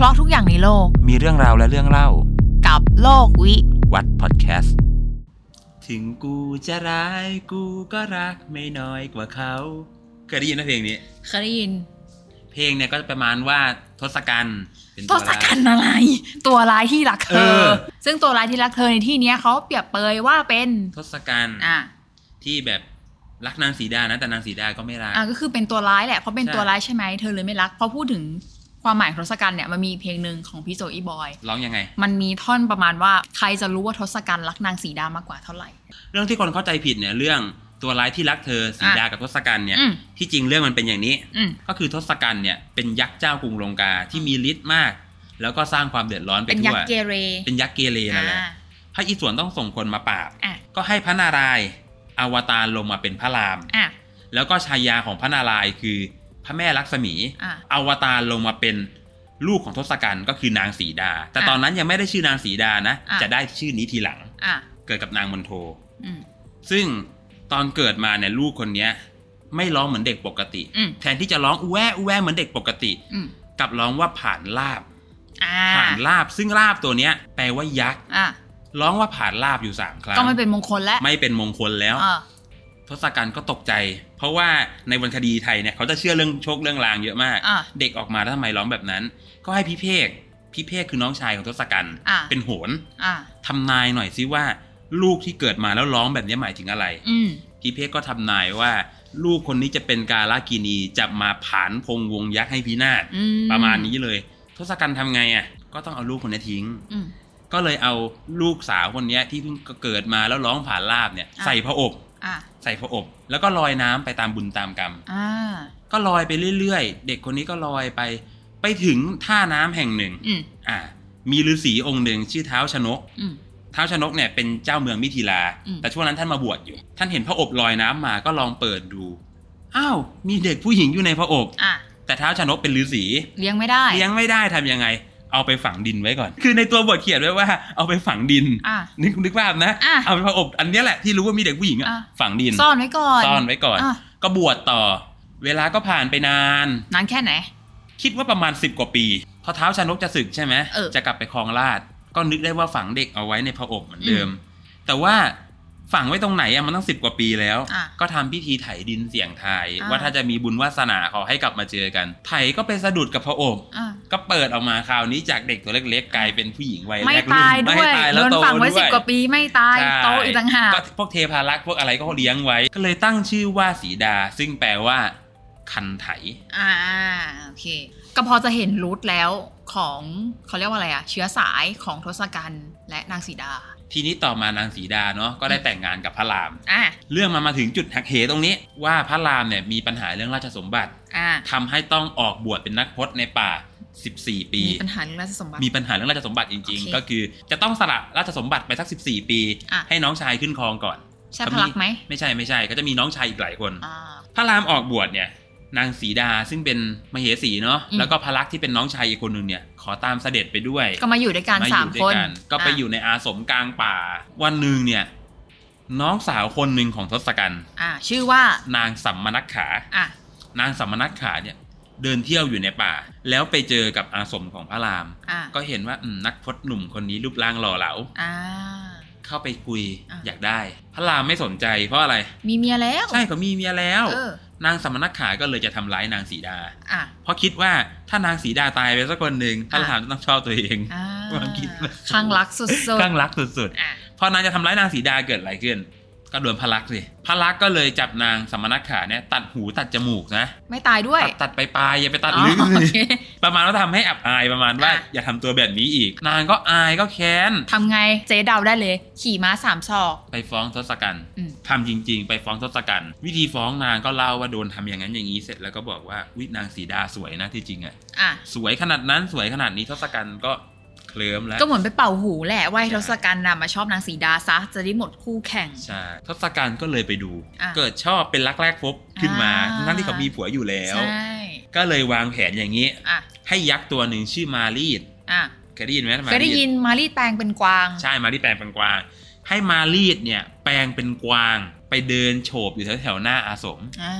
เพราะทุกอย่างในโลก มีเรื่องราวและเรื่องเล่า กับโลกวิวัดพอดแคสต์ ถึงกูจะร้ายกูก็รักไม่น้อยกว่าเขา เคยได้ยินไหมเพลงนี้ เคยได้ยิน เพลงเนี่ยก็จะประมาณว่าทศกัณฐ์เป็นทตัวศร้ายกัณฐ์อะไร ตัวร้ายที่รักเธเอออซึ่งตัวร้ายที่รักเธอในที่เนี้ยเขาเปรียบเปรยว่าเป็นทศกัณฐ์อะที่แบบรักนางสีดานะแต่นางสีดาก็ไม่รักอะก็คือเป็นตัวร้ายแหละเพราะเป็นใช่ตัวร้ายใช่ไหมเธอเลยไม่รักพอพูดถึง ความหมายของทศกัณฐ์เนี่ยมันมีเพลงหนึ่งของพี่โจอีบอยร้องยังไง มันมีท่อนประมาณว่าใครจะรู้ว่าทศกัณฐ์รักนางสีดามากกว่าเท่าไหร่ เรื่องที่คนเข้าใจผิดเนี่ยเรื่องตัวร้ายที่รักเธอสีดากับทศกัณฐ์เนี่ยอืมที่จริงเรื่องมันเป็นอย่างนี้อืมก็คือทศกัณฐ์เนี่ยเป็นยักษ์เจ้ากรุงลงกาที่มีฤทธิ์มาก แล้วก็สร้างความเดือดร้อนไปเป็นยัทั่กวษ์เกเรเป็นยักษ์เกเรนั่นแหละอ่าพระอิศวรต้องส่งคนมาปราบอะก็ให้พระนารายณ์อวตารลงมาเป็นพระรามอะแล้วก็ชายาของพระนารายณ์คือ พระแม่ลักษมีอะอวตารลงมาเป็นลูกของทศกัณฐ์ก็คือนางสีดา แต่อะตอนนั้นยังไม่ได้ชื่อนางสีดานะอะจะได้ชื่อนี้ทีหลังอะเกิดกับนางมณโทอืมซึ่งตอนเกิดมาเนี่ยลูกคนเนี้ย ไม่ร้องเหมือนเด็กปกติอืมแทนที่จะร้องอูแวอูแวเหมือนเด็กปกติอืมกลับร้องว่าผ่านลาบอ่าผ่านลาบซึ่งลาบตัวเนี้ย แปลว่ายักษ์อะร้องว่าผ่านลาบอยู่สามครั้งก็ไม่เป็นมงคลแล้วไม่เป็นมงคลแล้วอะ ทศกัณฐ์ก็ตกใจ เพราะว่าในวรรณคดีไทยเนี่ยเขาจะเชื่อเรื่องโชคเรื่องลางเยอะมากอะเด็กออกมาแล้วทำไมร้องแบบนั้น ก็ให้พี่เพกพี่เพกคือน้องชายของทศกัณฐ์อะเป็นโหนอะทำนายหน่อยซิว่า ลูกที่เกิดมาแล้วร้องแบบนี้หมายถึงอะไรอืมพี่เพกก็ทำนายว่า ลูกคนนี้จะเป็นกาลากินีจะมาผานพงวงยักษ์ให้พินาศอืมประมาณนี้เลย ทศกัณฐ์ทำไงอะ ก็ต้องเอาลูกคนนี้ทิ้งอืมก็เลยเอาลูกสาวคนเนี้ยที่เพิ่งเกิดมาแล้วร้องผ่านลาบเนี่ยอะใส่พระอบอะใส่พระอบแล้วก็ลอยน้ำไปตามบุญตามกรรมอ่าก็ลอยไปเรื่อยๆ เด็กคนนี้ก็ลอยไป ไปถึงท่าน้ำแห่งหนึ่งอืมอ่า มีฤาษีองค์หนึ่งชื่อเท้าชนกอืมเท้าชนกเนี่ยเป็นเจ้าเมืองมิถิลาอืมแต่ช่วงนั้นท่านมาบวชอยู่ ท่านเห็นพระอบลอยน้ำมาก็ลองเปิดดูอ้าวมีเด็กผู้หญิงอยู่ในพระอบอะแต่เท้าชนกเป็นฤาษีเลี้ยงไม่ได้ เลี้ยงไม่ได้ทำยังไง เอาไปฝังดินไว้ก่อน คือในตัวบทเขียนไว้ว่า เอาไปฝังดินอะนึกนึกภาพนะอะเอาไปพระอบ อันเนี้ยแหละที่รู้ว่ามีเด็กผู้หญิงอะอะฝังดิน ซ่อนไว้ก่อน ซ่อนไว้ก่อนอะก็บวชต่อ เวลาก็ผ่านไปนาน นานแค่ไหน คิดว่าประมาณสิบกว่าปี พอเท้าชานกจะศึกใช่ไหมเออจะกลับไปคลองราช ก็นึกได้ว่าฝังเด็กเอาไว้ในพระอบเหมือนเดิม แต่ว่า ฝังไว้ตรงไหนอะมันต้องสิบกว่าปีแล้วอะก็ทำพิธีไถดินเสี่ยงทายอ่าว่าถ้าจะมีบุญวาสนาขอให้กลับมาเจอกัน ไถก็ไปสะดุดกับพระอบอะก็เปิดออกมาคราวนี้จากเด็กตัวเล็กๆกลายเป็นผู้หญิงวัยไม่แรกรุ่นตายด้วยไม่ตายแล้วโดนโตฝังไว้ด้สิบวยกว่าปีไม่ตายใช่โตอีกต่างหากก็พวกเทพารักษ์พวกอะไรก็เลี้ยงไว้ ก็เลยตั้งชื่อว่าสีดา ซึ่งแปลว่า คันไถ อ่าโอเค ก็พอจะเห็นรูทแล้วของเขาเรียกว่าอะไรอะเชื้อสายของทศกัณฐ์และนางสีดา ทีนี้ต่อมานางสีดาเนาะก็ได้แต่งงานกับพระรามอะเรื่องมันมาถึงจุดหักเหตรงนี้ ว่าพระรามเนี่ยมีปัญหาเรื่องราชสมบัติอะทำให้ต้องออกบวชเป็นนักพจน์ในป่า 14 ปี มีปัญหาเรื่องราชสมบัติมีปัญหาเรื่องราชสมบัติจริงโอเคๆก็คือจะต้องสละราชสมบัติไปสัก 14 ปีอะให้น้องชายขึ้นครองก่อนใช่พลักษณ์ไหมไม่ใช่ไม่ใช่ ก็จะมีน้องชายอีกหลายคนอ่าพระรามออกบวชเนี่ย นางสีดาซึ่งเป็นมเหสีเนาะอืมแล้วก็พระลักษณ์ที่เป็นน้องชายอีกคนหนึ่งเนี่ย ขอตามเสด็จไปด้วย ก็มาอยู่ด้วยกันมาอสามยู่ด้ควยนก็ไปอยู่ในอาสมกลางป่า วันหนึ่งเนี่ย น้องสาวคนหนึ่งของทศกัณฐ์อ่า ชื่อว่านางสัมมนักขาอะนางสัมมนักขาเนี่ย เดินเที่ยวอยู่ในป่า แล้วไปเจอกับอาสมของพระรามอะก็เห็นว่าอืมนักพจน์หนุ่มคนนี้รูปร่างหล่อเหลาอ่าเข้าไปคุยอะอยากได้ พระรามไม่สนใจเพราะอะไร มีเมียแล้ว ใช่เขามีเมียแล้วเออ นางสัมมนักขาก็เลยจะทำร้ายนางสีดาอะเพราะคิดว่าถ้านางสีดาตายไปสักคนหนึ่งพระอะรามจะต้องชอบตัวเองอ่าความคิดคลั่งรักสุดๆคลั่งรักสุดอะๆพอนางจะทำร้ายนางสีดาเกิดอะไรขึ้น ก็โดนพระลักษณ์สิพระลักษณ์ก็เลยจับนางสมณขาเนี่ยตัดหูตัดจมูกนะ ไม่ตายด้วย ตัดตัดไปปลายอย่าไปตัดอ๋อลึกโอสิเคประมาณว่าทำให้อับอายประมาณว่าอะอย่าทำตัวแบบนี้อีก นางก็อายก็แค้นทำไงเจ๊เดาได้เลย ขี่ม้าสามศอก ไปฟ้องทศกัณฐ์อืมทำจริง ๆ ไปฟ้องทศกัณฐ์วิธีฟ้องนางก็เล่าว่าโดนทำอย่างนั้นอย่างนี้เสร็จแล้วก็บอกว่าวินางสีดาสวยนะที่จริงอะอะสวยขนาดนั้นสวยขนาดนี้ทศกัณฐ์ก็ เคลิ้มแล้วก็เหมือนไปเป่าหูแหละว่าให้ใช่ทศกัณฐ์น่ะมาชอบนางสีดาซะจะได้หมดคู่แข่งใช่ทศกัณฐ์ก็เลยไปดูอะเกิดชอบเป็นรักแรกพบขึ้นมาอ่าทั้งที่เขามีผัวอยู่แล้วใช่ก็เลยวางแผนอย่างนี้อะให้ยักษ์ตัวหนึ่งชื่อมารีดอะเคยได้ยินไหมเคยได้ยินมารีดแปลงเป็นกวาง ใช่มารีดแปลงเป็นกวาง ให้มารีดเนี่ยแปลงเป็นกวาง ไปเดินโฉบอยู่แถวๆหน้าอาสมอ่า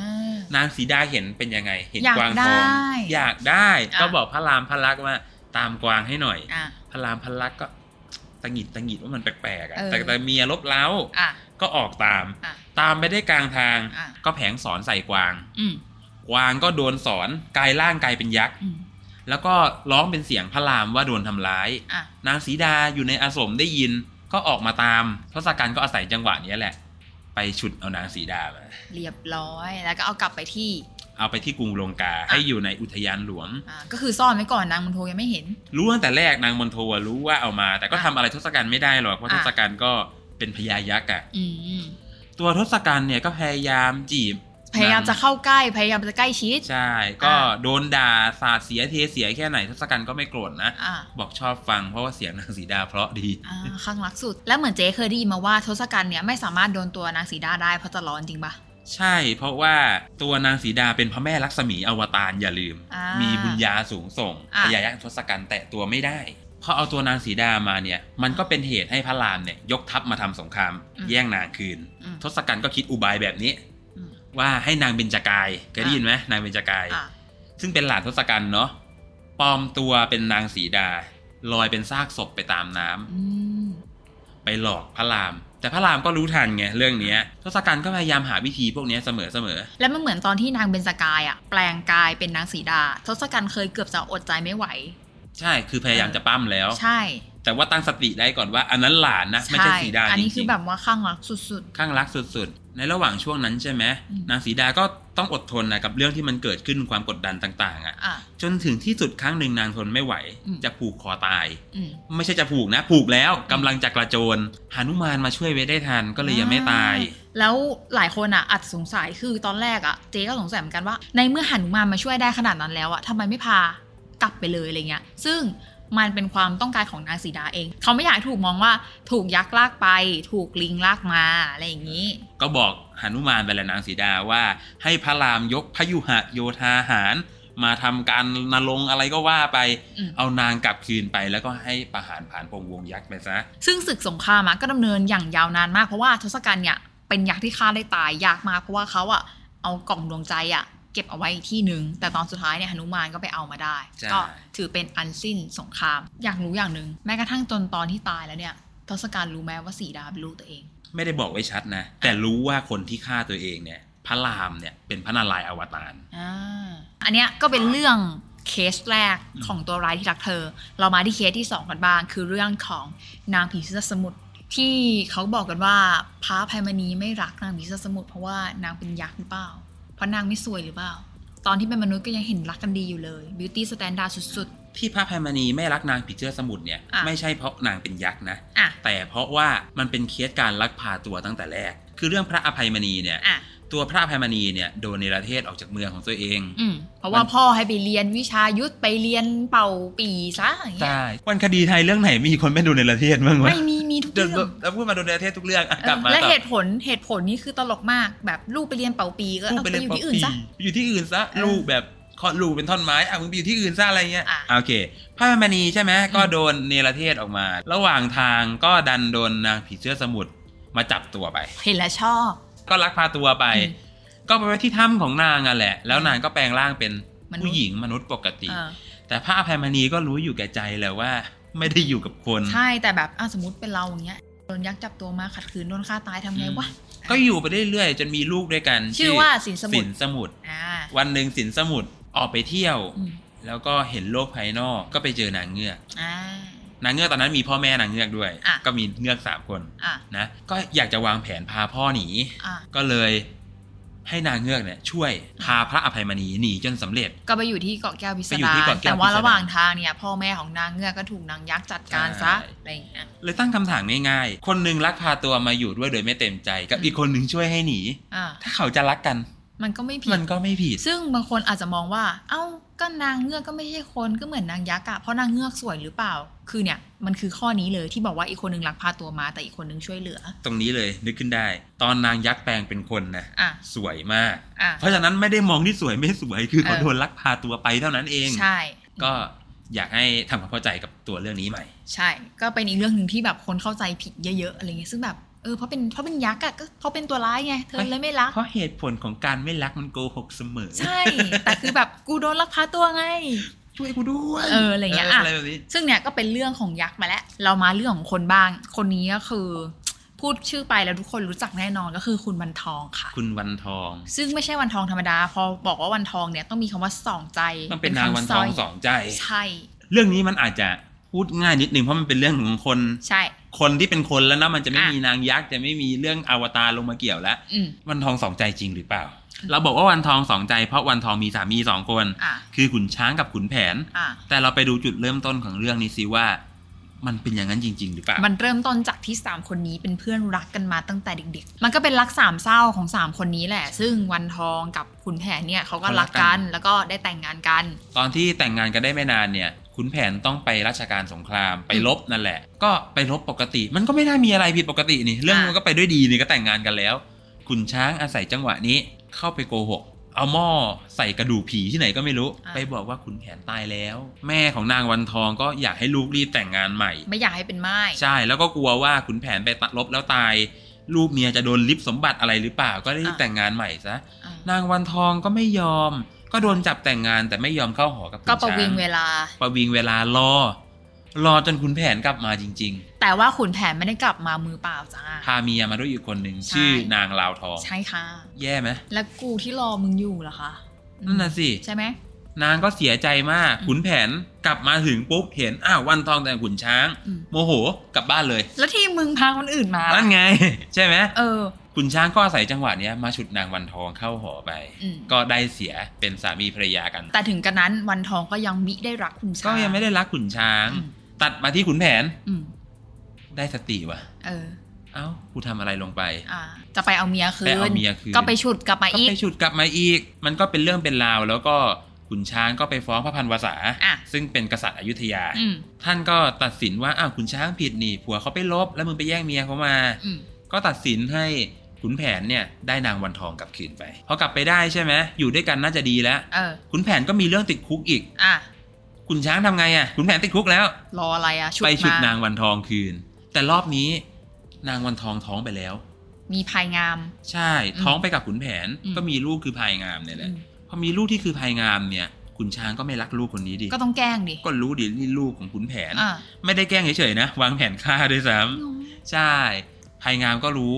นางสีดาเห็นเป็นยังไง เห็นอยากกวางทองได้อยากได้อะก็บอกพระรามพระลักษณ์ว่า ตามกวางให้หน่อยอะพระรามพระลักษณ์ก็ตังหงิดตังหงิดว่ามันแปลกๆอะเออแต่แต่เมียลบเล้าอะก็ออกตามอะตามไปได้กลางทางอะก็แผงสอนใส่กวางอืมกวางก็โดนสอนกลายร่างกลายเป็นยักษ์อืมแล้วก็ร้องเป็นเสียงพระรามว่าโดนทำร้ายอะนางสีดาอยู่ในอาสมได้ยินก็ออกมาตามทศกัณฐ์ก็อาศัยจังหวะเนี้ยแหละ ไปฉุดเอานางสีดามาเรียบร้อยแล้วก็เอากลับไปที่ เอาไปที่กรุงลงกาให้อยู่ในอุทยานหลวงอะก็คือซ่อนไว้ก่อนนางมณโทยังไม่เห็น รู้ตั้งแต่แรกนางมณโทรู้ว่าเอามา แต่ก็ทำอะไรทศกัณฐ์ไม่ได้หรอกเพราะอะทศกัณฐ์ก็เป็นพญายักษ์อะอืมตัวทศกัณฐ์เนี่ยก็พยายามจีบ พยายามจะเข้าใกล้พยายามจะใกล้ชิด ใช่ ก็อะโดนด่าสาดเสียเทเสียแค่ไหนทศกัณฐ์ก็ไม่โกรธนะอะบอกชอบฟังเพราะว่าเสียงนางสีดาเพราะดีอ่าข้างรักสุด แล้วเหมือนเจ๊เคยได้ยินมาว่าทศกัณฐ์เนี่ยไม่สามารถโดนตัวนางสีดาได้เพราะจะร้อนจริงปะ ใช่เพราะว่าตัวนางสีดาเป็นพระแม่ลักษมีอวตารอย่าลืมอ่ามีมีบุญญาสูงส่งอะพญายักษ์ทศกัณฐ์แตะตัวไม่ได้พอเอาตัวนางสีดามาเนี่ย มันก็เป็นเหตุให้พระรามเนี่ยยกทัพมาทำสงคราม แย่งนางคืนอืมทศกัณฐ์ก็คิดอุบายแบบนี้อืมว่าให้นางเบญจกายเคยได้ยินไหมนางเบญจกายอะซึ่งเป็นหลานทศกัณฐ์เนาะปลอมตัวเป็นนางสีดาลอยเป็นซากศพไปตามน้ำอืมไปหลอกพระราม แต่พระรามก็รู้ทันไงเรื่องเนี้ยทศกัณฐ์ก็พยายามหาวิธีพวกเนี้ยเสมอเสมอ แล้วมันเหมือนตอนที่นางเบญจกายอะแปลงกายเป็นนางสีดาทศกัณฐ์เคยเกือบจะอดใจไม่ไหว ใช่คือพยายามจะปั้มแล้ว ใช่ แต่ว่าตั้งสติได้ก่อนว่าอันนั้นหลานนะไม่ใช่สีดาอันจนี้ริคืองแบบว่าข้างรักสุดๆข้างรักสุดๆ ในระหว่างช่วงนั้นใช่ไหมอืมนางสีดาก็ต้องอดทนนะกับเรื่องที่มันเกิดขึ้นความกดดันต่างๆอะ่ะๆอะ จนถึงที่สุดครั้งหนึ่งนางทนไม่ไหวอืมจะผูกคอตายอืมไม่ใช่จะผูกนะ ผูกแล้วกำลังจะกระโจนหานุมานมาช่วยไว้ได้ทันก็เลยยังไม่ตาย แล้วหลายคนอะอาจจะสงสัยคือตอนแรกอะเจ๊ก็สงสัยเหมือนกันว่า ในเมื่อหนุมานมาช่วยได้ขนาดนั้นแล้วอะทำไมไม่พากลับไปเลยอะไรเงี้ย ซึ่ง มันเป็นความต้องการของนางสีดาเอง เขาไม่อยากให้ถูกมองว่าถูกยักษ์ลากไป ถูกลิงลากมาอะไรอย่างนี้ ก็บอกหนุมานไปแหละนางสีดาว่า ให้พระรามยกพยุหะโยธาหาร มาทำการนรงค์อะไรก็ว่าไปอืมเอานางกลับคืนไปแล้วก็ให้ประหารผ่านพงวงยักษ์ไปซะ ซึ่งศึกสงครามอะก็ดำเนินอย่างยาวนานมากเพราะว่าทศกัณฐ์เนี่ยเป็นยักษ์ที่ฆ่าได้ตายยากมากเพราะว่าเขาอะเอากล่องดวงใจอะเก็บเอาไว้อีกที่หนึ่งแต่ตอนสุดท้ายเนี่ยหนุมานก็ไปเอามาได้ใช่ก็ถือเป็นอันสิ้นสงคราม อยากรู้อย่างหนึ่งแม้กระทั่งจนตอนที่ตายแล้วเนี่ยทศกัณฐ์รู้ไหมว่าสีดาเป็นลูกตัวเอง ไม่ได้บอกไว้ชัดนะ แต่รู้ว่าคนที่ฆ่าตัวเองเนี่ยพระรามเนี่ยเป็นพระนารายณ์อวตารอ่าอันเนี้ยก็เป็นเรื่องเคสแรกของตัวร้ายที่รักเธอ เรามาที่เคสที่สองกันบ้าง คือเรื่องของนางผีเสื้อสมุทรที่เขาบอกกันว่าพระอภัยมณีไม่รักนางผีเสื้อสมุทรเพราะว่านางเป็นยักษ์หรือเปล่า เพราะนางไม่สวยหรือเปล่า ตอนที่เป็นมนุษย์ก็ยังเห็นรักกันดีอยู่เลย beauty standard สุดที่พระพายมณีไม่รักนางผีเสื้อสมุทรเนี่ยอะไม่ใช่เพราะนางเป็นยักษ์นะๆอะแต่เพราะว่ามันเป็นเคสการลักพาตัวตั้งแต่แรก คือเรื่องพระอภัยมณีเนี่ยอะ ตัวพระอภัยมณีเนี่ยโดนเนรเทศออกจากเมืองของตัวเองอืมเพราะว่าพ่อให้ไปเรียนวิชายุทธไปเรียนเป่าปีซะอย่างเงี้ยใช่วันคดีไทยเรื่องไหนมีคนไม่โดนเนรเทศบ้างวะไม่มีมีทุกเดี๋ยวเรื่องแล้วพูดมาโดนเนรเทศทุกเรื่องอะเอกลับอมาและต่อเหตุผลเหตุผลนี่คือตลกมากแบบลูกไปเรียนเป่าปีก็ลูกเอาไปไปเรียนอยู่ปที่อื่นซะอยู่ที่อื่นซะเออลูกแบบคลอดลูกเป็นท่อนไม้อะมึงไปอยู่ที่อื่นซะอะไรเงี้ยอะโอเคพระอภัยมณีใช่ไหมก็โดนเนรเทศออกมา ระหว่างทางก็ดันโดนนางผีเสื้อสมุทรมาจับตัวไปเห็นแล้วชอบ ก็ลักพาตัวไปอืมก็ไปไว้ที่ถ้ำของนางอะแหละ แล้วนางก็แปลงร่างเป็นมนุษย์ผู้หญิงมนุษย์ปกติเออแต่พระอภัยมณีก็รู้อยู่แก่ใจแหละว่า ไม่ได้อยู่กับคน ใช่แต่แบบอะสมมติเป็นเราอย่างเงี้ยโดนยักษ์จับตัวมาขัดขืนโดนฆ่าตายทำไงวะก็อยู่ไปเรื่อยๆจนมีลูกด้วยกัน ชื่อว่าสินสมุสิทนรสมุทรอ่าวันหนึ่งสินสมุทรออกไปเที่ยวอืมแล้วก็เห็นโลกภายนอกก็ไปเจอนางเงือกอ่า นางเงือกตอนนั้นมีพ่อแม่นางเงือกด้วย อะก็มีเงือกสามคนอะนะก็อยากจะวางแผนพาพ่อหนี อะก็เลยให้นางเงือกเนี่ยช่วยพาพระอภัยมณีหนีจนสำเร็จ ก็ไปอยู่ที่เกาะแก้วพิสไปอยู่ดาที่รเกาะแก้วแต่ว่าพิสดารระหว่างทางเนี่ย พ่อแม่ของนางเงือกก็ถูกนางยักษ์จัดการซะใช่ อะไรอย่างเงี้ย เลยตั้งคำถามง่ายๆ คนหนึ่งลักพาตัวมาอยู่ด้วยโดยไม่เต็มใจ กับอืม อีกคนหนึ่งช่วยให้หนี อะถ้าเขาจะรักกัน มันก็ไม่ผิดมันก็ไม่ผิด ซึ่งบางคนอาจจะมองว่า เอ้าก็นางเงือกก็ไม่ใช่คนก็เหมือนนางยักษ์อะเพราะนางเงือกสวยหรือเปล่า คือเนี่ยมันคือข้อนี้เลยที่บอกว่าอีกคนนึงลักพาตัวมาแต่อีกคนนึงช่วยเหลือ ตรงนี้เลยนึกขึ้นได้ ตอนนางยักษ์แปลงเป็นคนนะอะสวยมากอะเพราะฉะนั้นไม่ได้มองที่สวยไม่สวยคือเขาเออโดนลักพาตัวไปเท่านั้นเองใช่ก็อยากให้ทำความเข้าใจกับตัวเรื่องนี้ใหม่ ใช่ ก็เป็นอีกเรื่องหนึ่งที่แบบคนเข้าใจผิดเยอะ ๆ อะไรเงี้ยซึ่งแบบ เออเพราะเป็นเพราะเป็นยักษ์อะก็เพราะเป็นตัวร้ายไงเธอเลยไม่รัก เพราะเหตุผลของการไม่รักมันโกหกเสมอ ใช่ แต่คือแบบกูโดนลักพาตัวไงช่วยกูด้วยเอออะไรเงี้ยอะอะไรแบบนี้ซึ่งเนี่ยก็เป็นเรื่องของยักษ์มาแล้ว เรามาเรื่องของคนบ้าง คนนี้ก็คือ พูดชื่อไปแล้วทุกคนรู้จักแน่นอนก็คือคุณวันทองค่ะ คุณวันทอง ซึ่งไม่ใช่วันทองธรรมดา พอบอกว่าวันทองเนี่ยต้องมีคำว่าสองใจมันเป็นนางวันทองสองใจ ใช่ เรื่องนี้มันอาจจะพูดง่ายนิดนึงเพราะมันเป็นเรื่องของคนใช่ คนที่เป็นคนแล้วนะมันจะไม่อะมีนางยักษ์จะไม่มีเรื่องอวตารลงมาเกี่ยวแล้วอืมวันทองสองใจจริงหรือเปล่า เราบอกว่าวันทองสองใจเพราะวันทองมีสามีสองคนอะคือขุนช้างกับขุนแผนอะแต่เราไปดูจุดเริ่มต้นของเรื่องนี้สิว่ามันเป็นอย่างนั้นจริง ๆ หรือเปล่า มันเริ่มต้นจากที่สามคนนี้เป็นเพื่อนรักกันมาตั้งแต่เด็ก ๆ มันก็เป็นรักสามเศร้าของสามคนนี้แหละ ซึ่งวันทองกับขุนแผนเนี่ยเขาก็รักกัน แล้วก็ได้แต่งงานกัน ตอนที่แต่งงานกันได้ไม่นานเนี่ย ขุนแผนต้องไปราชการสงครามไปรบนั่นแหละ ก็ไปรบปกติ มันก็ไม่น่ามีอะไรผิดปกตินี่ เรื่องมันก็ไปด้วยดีนี่ก็แต่งงานกันแล้ว ขุนช้างอาศัยจังหวะนี้เข้าไปโกหกเอาหม้อใส่กระดูกผีที่ไหนก็ไม่รู้อะไปบอกว่าขุนแผนตายแล้ว แม่ของนางวันทองก็อยากให้ลูกรีบแต่งงานใหม่ ไม่อยากให้เป็นไม้ใช่แล้วก็กลัวว่าขุนแผนไปรบแล้วตายลูกเมียจะโดนลิบสมบัติอะไรหรือเปล่าก็ได้รีบแต่งงานใหม่ซะอะนางวันทองก็ไม่ยอม ก็โดนจับแต่งงานแต่ไม่ยอมเข้าหอกับขุนก็ช้างประวิงเวลา ประวิงเวลารอ รอจนขุนแผนกลับมาจริง แต่ว่าขุนแผนไม่ได้กลับมามือเปล่าจ้า ๆ พาเมียมาด้วยอีกคนหนึ่งใช่ ชื่อนางลาวทอง ใช่ค่ะ แย่ไหมแล้วกูที่รอมึงอยู่ล่ะคะอืมนั่นน่ะสิ ใช่ไหม นางก็เสียใจมาก อืม ขุนแผนกลับมาถึงปุ๊บเห็นอ้าววันทองแต่งขุนช้าง อืมโมโหกลับบ้านเลย แล้วที่มึงพาคนอื่นมานั่นไง ใช่ไหมเออ ขุนช้างก็อาศัยจังหวะเนี้ยมาฉุดนางวันทองเข้าหอไปอืมก็ได้เสียเป็นสามีภรรยากัน แต่ถึงกันนั้นวันทองก็ยังมิได้รักคุณช้างก็ยังไม่ได้รักขุนช้างอืมตัดมาที่ขุนแผนอืมได้สติว่ะ เออ เอ้ากูทำอะไรลงไปอ่าจะไปเอาเมียคืนไปเอาเมียคืนก็ไปฉุดกลับมาก็อีกไปฉุดกลับมาอีก มันก็เป็นเรื่องเป็นราวแล้วก็ขุนช้างก็ไปฟ้องพระพันวษาอะซึ่งเป็นกษัตริย์อยุธยาอืมท่านก็ตัดสินว่าอ้าวขุนช้างผิดนี่ผัวเขาไปลบแล้วมึงไปแย่งเมียเขามาอืมก็ตัดสินให้ ขุนแผนเนี่ยได้นางวันทองกลับคืนไปพอกลับไปได้ใช่ไหมอยู่ด้วยกันน่าจะดีแล้วเออขุนแผนก็มีเรื่องติดคุกอีกอะขุนช้างทำไงอะขุนแผนติดคุกแล้ว รออะไรอะฉุดไปฉุดมนางวันทองคืน แต่รอบนี้นางวันทองท้องไปแล้ว มีภายงาม ใช่ท้องไปกับขุนแผนอืมก็มีลูกคือพายงามเนี่ยแหอืละมพอมีลูกที่คือพายงามเนี่ยขุนช้างก็ไม่รักลูกคนนี้ดิ ก็ต้องแกล้งดิ ก็รู้ดินี่ลูกของขุนแผนอะไม่ได้แกล้งเฉยๆนะ วางแผนฆ่าด้วยซ้ำใช่พายงามก็รู้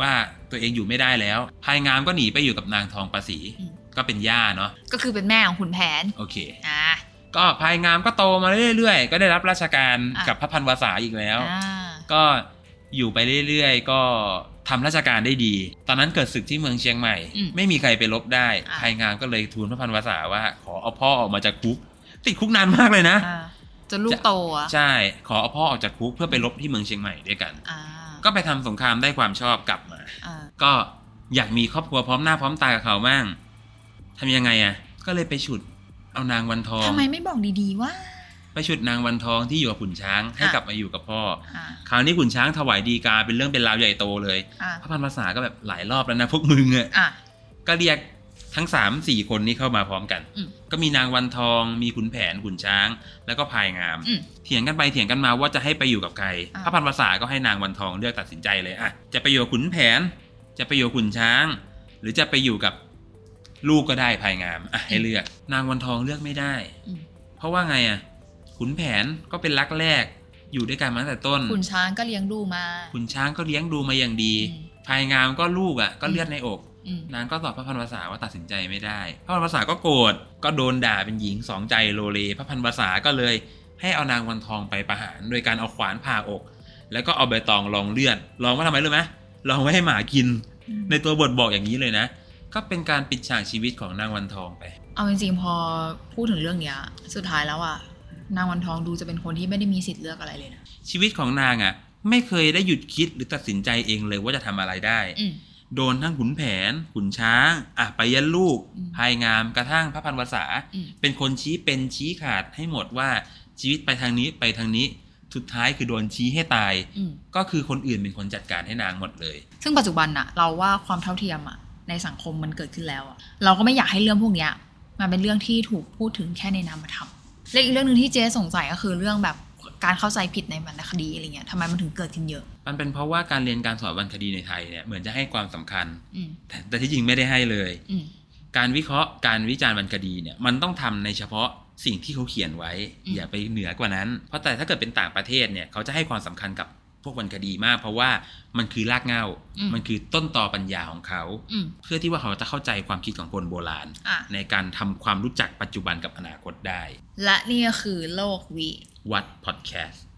ว่าตัวเองอยู่ไม่ได้แล้ว พายงามก็หนีไปอยู่กับนางทองประสีอืมก็เป็นย่าเนาะก็คือเป็นแม่ของขุนแผนโอเคอ่าก็พายงามก็โตมาเรื่อยๆ ก็ได้รับราชการอะกับพระพันวษาอีกแล้วอ่าก็อยู่ไปเรื่อยๆ ก็ทำราชการได้ดี ตอนนั้นเกิดศึกที่เมืองเชียงใหม่อืมไม่มีใครไปรบได้อะพายงามก็เลยทูลพระพันวษาว่า ขอเอาพ่อออกมาจากคุก ติดคุกนานมากเลยนะอ่าจนลูกโตอะใช่ ขอเอาพ่อออกจากคุกเพื่อไปรบที่เมืองเชียงใหม่ด้วยกันอ่า ก็ไปทำสงครามได้ความชอบกลับมาอ่าก็อยากมีครอบครัวพร้อมหน้าพร้อมตากับเขาบ้างทำยังไงอะ ก็เลยไปฉุดเอานางวันทองทำไมไม่บอกดีๆว่า ไปฉุดนางวันทองที่อยู่กับขุนช้างให้อะกลับมาอยู่กับพ่ออ่าคราวนี้ขุนช้างถวายดีกาเป็นเรื่องเป็นราวใหญ่โตเลยอ่าพระพันภาษาก็แบบหลายรอบแล้วนะพวกมึงอะอ่าก็เรียก ทั้งสามสี่คนนี้เข้ามาพร้อมกันอืมก็มีนางวันทอง มีขุนแผนขุนช้าง แล้วก็พายงามอืมเถียงกันไปเถียงกันมาว่าจะให้ไปอยู่กับใครอ่าพระพันภาษาก็ให้นางวันทองเลือกตัดสินใจเลยอะจะไปอยู่กับขุนแผน จะไปอยู่กับขุนช้าง หรือจะไปอยู่กับลูกก็ได้พายงามอะให้เลือก นางวันทองเลือกไม่ได้อืมเพราะว่าไงอะขุนแผนก็เป็นรักแรกอยู่ด้วยกันมาตั้งแต่ต้น ขุนช้างก็เลี้ยงดูมา ขุนช้างก็เลี้ยงดูมาอย่างดีอืมภายงามก็ลูกอะ ก็เลือดในอกอืม นางก็ตอบพระพันวษาว่าตัดสินใจไม่ได้ พระพันวษาก็โกรธก็โดนด่าเป็นหญิงสองใจโลเล พระพันวษาก็เลยให้เอานางวันทองไปประหาร โดยการเอาขวานผ่าอก แล้วก็เอาใบตองรองเลือดรองไว่าทำไมรู้ไหมรองไว้ให้หมากิน ในตัวบทบอกอย่างนี้เลยนะ ก็เป็นการปิดฉากชีวิตของนางวันทองไป เอาจริงๆพอพูดถึงเรื่องเนี้ยสุดท้ายแล้วอะนางวันทองดูจะเป็นคนที่ไม่ได้มีสิทธิ์เลือกอะไรเลยนะชีวิตของนางอะไม่เคยได้หยุดคิดหรือตัดสินใจเองเลยว่าจะทำอะไรได้อืม โดนทั้งขุนแผน ขุนช้างอะไปยันลูกอืมภายงามกระทั่งพระพันวษาอืมเป็นคนชี้เป็นชี้ขาดให้หมดว่าชีวิตไปทางนี้ไปทางนี้สุดท้ายคือโดนชี้ให้ตายอืมก็คือคนอื่นเป็นคนจัดการให้นางหมดเลย ซึ่งปัจจุบันอะเราว่าความเท่าเทียมอะในสังคมมันเกิดขึ้นแล้วอะเราก็ไม่อยากให้เรื่องพวกเนี้ยมันเป็นเรื่องที่ถูกพูดถึงแค่ในนามธรรมและอีกเรื่องหนึ่งที่เจ๊สงสัยก็คือเรื่องแบบ การเข้าใจผิดในวรรณคดีอะไรเงี้ยทำไมมันถึงเกิดขึ้นเยอะ มันเป็นเพราะว่าการเรียนการสอนวรรณคดีในไทยเนี่ยเหมือนจะให้ความสำคัญอืมแต่แต่ที่จริงไม่ได้ให้เลยอืมการวิเคราะห์การวิจารณ์วรรณคดีเนี่ยมันต้องทำในเฉพาะสิ่งที่เขาเขียนไว้อืมอย่าไปเหนือกว่านั้น เพราะแต่ถ้าเกิดเป็นต่างประเทศเนี่ยเขาจะให้ความสำคัญกับพวกวรรณคดีมาก เพราะว่ามันคือรากเหง้าอืมมันคือต้นตอปัญญาของเขาอืมเพื่อที่ว่าเขาจะเข้าใจความคิดของคนโบราณอะในการทำความรู้จักปัจจุบันกับอนาคตได้ และนี่ก็คือโลกวี What Podcast